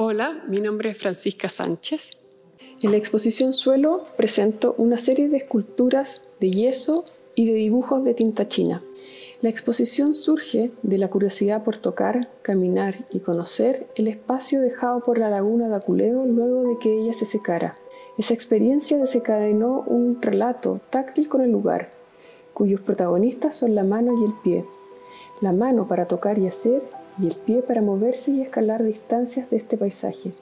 Hola, mi nombre es Francisca Sánchez. En la exposición Suelo presento una serie de esculturas de yeso y de dibujos de tinta china. La exposición surge de la curiosidad por tocar, caminar y conocer el espacio dejado por la laguna de Aculeo luego de que ella se secara. Esa experiencia desencadenó un relato táctil con el lugar, cuyos protagonistas son la mano y el pie. La mano para tocar y hacer y el pie para moverse y escalar distancias de este paisaje.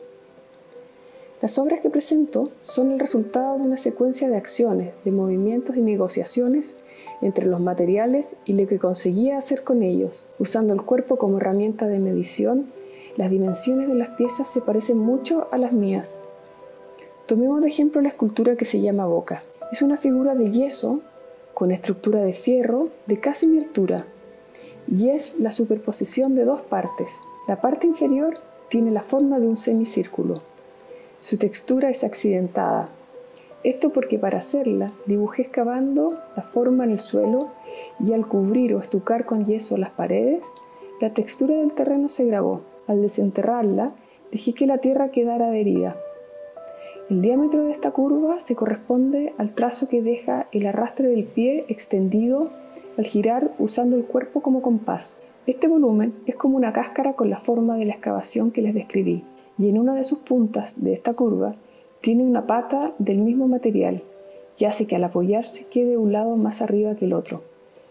Las obras que presento son el resultado de una secuencia de acciones, de movimientos y negociaciones entre los materiales y lo que conseguía hacer con ellos. Usando el cuerpo como herramienta de medición, las dimensiones de las piezas se parecen mucho a las mías. Tomemos de ejemplo la escultura que se llama Boca. Es una figura de yeso con estructura de fierro de casi mi altura y es la superposición de dos partes. La parte inferior tiene la forma de un semicírculo su textura es accidentada. Esto porque para hacerla dibujé excavando la forma en el suelo y al cubrir o estucar con yeso las paredes, la textura del terreno se grabó. Al desenterrarla, dejé que la tierra quedara adherida. El diámetro de esta curva se corresponde al trazo que deja el arrastre del pie extendido al girar usando el cuerpo como compás. Este volumen es como una cáscara con la forma de la excavación que les describí y en una de sus puntas de esta curva tiene una pata del mismo material y hace que al apoyarse quede un lado más arriba que el otro.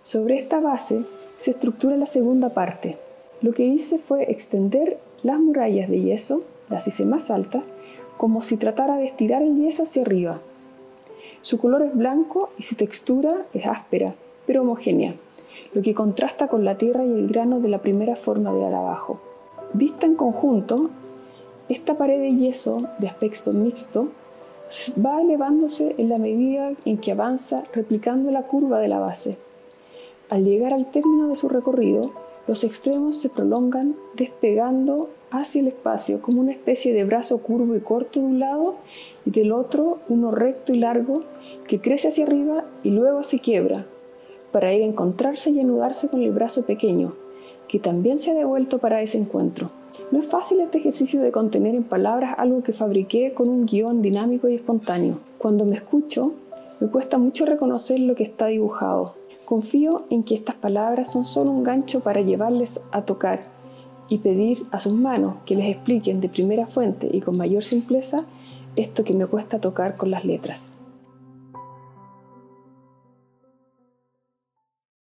Sobre esta base se estructura la segunda parte. Lo que hice fue extender las murallas de yeso, las hice más altas, como si tratara de estirar el yeso hacia arriba. Su color es blanco y su textura es áspera, pero homogénea, lo que contrasta con la tierra y el grano de la primera forma de abajo. Vista en conjunto, esta pared de yeso de aspecto mixto va elevándose en la medida en que avanza replicando la curva de la base. Al llegar al término de su recorrido, los extremos se prolongan despegando hacia el espacio como una especie de brazo curvo y corto de un lado y del otro uno recto y largo que crece hacia arriba y luego se quiebra para ir a encontrarse y anudarse con el brazo pequeño, que también se ha devuelto para ese encuentro. No es fácil este ejercicio de contener en palabras algo que fabriqué con un guion dinámico y espontáneo. Cuando me escucho, me cuesta mucho reconocer lo que está dibujado. Confío en que estas palabras son solo un gancho para llevarles a tocar y pedir a sus manos que les expliquen de primera fuente y con mayor simpleza esto que me cuesta tocar con las letras.